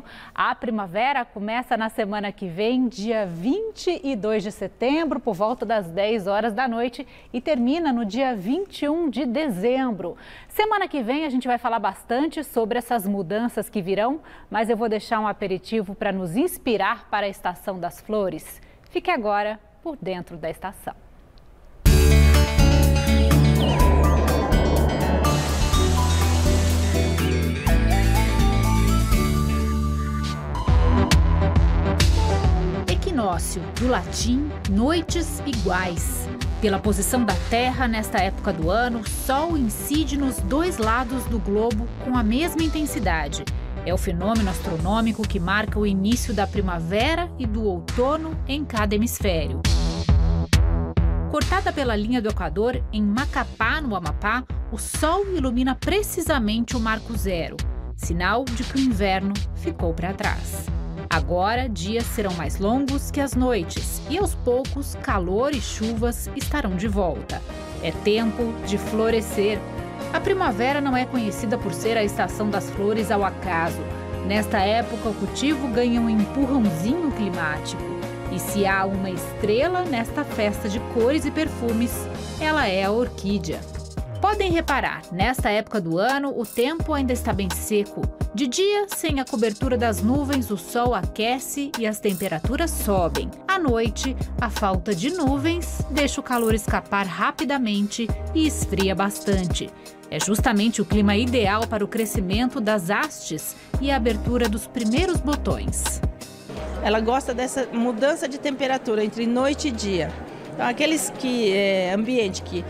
inverno. A primavera começa na semana que vem, dia 22 de setembro, por volta das 10 horas da noite e termina no dia 21 de dezembro. Semana que vem a gente vai falar bastante sobre essas mudanças que virão, mas eu vou deixar um aperitivo para nos inspirar para a estação das flores. Fique agora por dentro da estação. Do latim noites iguais. Pela posição da Terra nesta época do ano, o Sol incide nos dois lados do globo com a mesma intensidade. É o fenômeno astronômico que marca o início da primavera e do outono em cada hemisfério. Cortada pela linha do Equador, em Macapá, no Amapá, o Sol ilumina precisamente o marco zero, sinal de que o inverno ficou para trás. Agora, dias serão mais longos que as noites e aos poucos, calor e chuvas estarão de volta. É tempo de florescer. A primavera não é conhecida por ser a estação das flores ao acaso. Nesta época, o cultivo ganha um empurrãozinho climático. E se há uma estrela nesta festa de cores e perfumes, ela é a orquídea. Podem reparar, nesta época do ano, o tempo ainda está bem seco. De dia, sem a cobertura das nuvens, o sol aquece e as temperaturas sobem. À noite, a falta de nuvens deixa o calor escapar rapidamente e esfria bastante. É justamente o clima ideal para o crescimento das hastes e a abertura dos primeiros botões. Ela gosta dessa mudança de temperatura entre noite e dia. Então, aqueles que é, ambiente que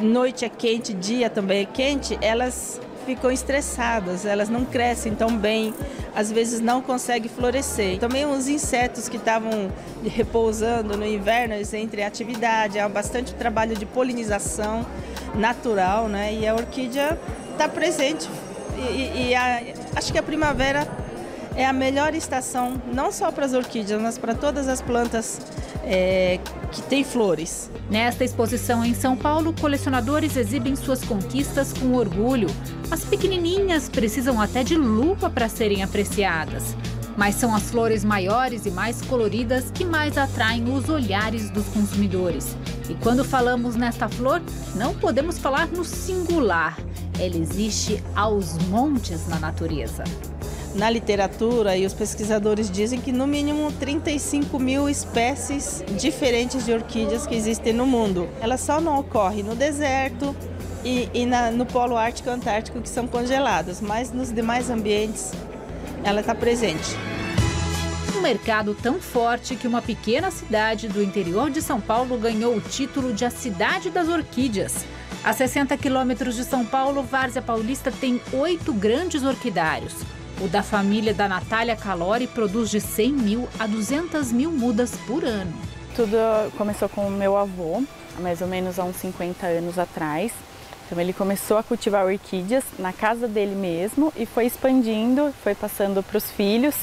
noite é quente, dia também é quente, elas ficam estressadas, elas não crescem tão bem, às vezes não conseguem florescer. Também os insetos que estavam repousando no inverno, eles entram em atividade, há bastante trabalho de polinização natural, né? E a orquídea está presente. E, e a, acho que a primavera é a melhor estação, não só para as orquídeas, mas para todas as plantas é, que têm flores. Nesta exposição em São Paulo, colecionadores exibem suas conquistas com orgulho. As pequenininhas precisam até de lupa para serem apreciadas. Mas são as flores maiores e mais coloridas que mais atraem os olhares dos consumidores. E quando falamos nesta flor, não podemos falar no singular. Ela existe aos montes na natureza na literatura e os pesquisadores dizem que no mínimo 35 mil espécies diferentes de orquídeas que existem no mundo. Ela só não ocorre no deserto e, e na, no polo ártico e antártico que são congelados, mas nos demais ambientes ela está presente. Um mercado tão forte que uma pequena cidade do interior de São Paulo ganhou o título de a cidade das orquídeas. A 60 quilômetros de São Paulo, Várzea Paulista tem oito grandes orquidários. O da família da Natália Calori produz de 100 mil a 200 mil mudas por ano. Tudo começou com o meu avô, mais ou menos há uns 50 anos atrás. Então ele começou a cultivar orquídeas na casa dele mesmo e foi expandindo, foi passando para os filhos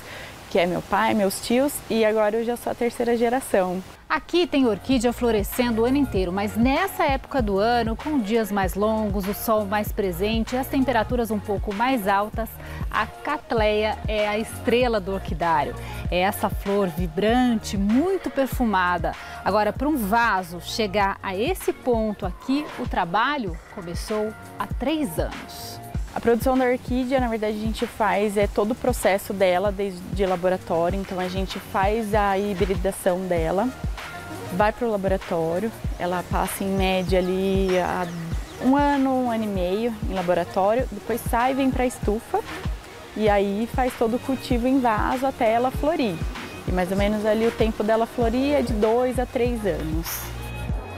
que é meu pai, meus tios, e agora eu já sou a terceira geração. Aqui tem orquídea florescendo o ano inteiro, mas nessa época do ano, com dias mais longos, o sol mais presente as temperaturas um pouco mais altas, a catleia é a estrela do orquidário. É essa flor vibrante, muito perfumada. Agora, para um vaso chegar a esse ponto aqui, o trabalho começou há três anos. A produção da orquídea, na verdade, a gente faz é todo o processo dela desde laboratório. Então a gente faz a hibridação dela, vai para o laboratório, ela passa em média ali um ano, um ano e meio em laboratório, depois sai, vem para a estufa e aí faz todo o cultivo em vaso até ela florir. E mais ou menos ali o tempo dela florir é de dois a três anos.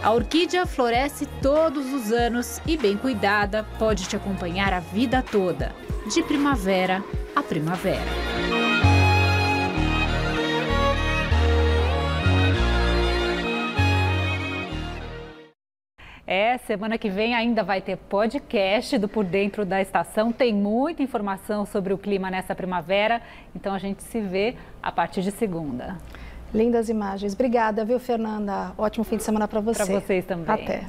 A orquídea floresce todos os anos e, bem cuidada, pode te acompanhar a vida toda, de primavera a primavera. É, semana que vem ainda vai ter podcast do Por Dentro da Estação. Tem muita informação sobre o clima nessa primavera, então a gente se vê a partir de segunda. Lindas imagens. Obrigada, viu, Fernanda? Ótimo fim de semana para você. Para vocês também. Até.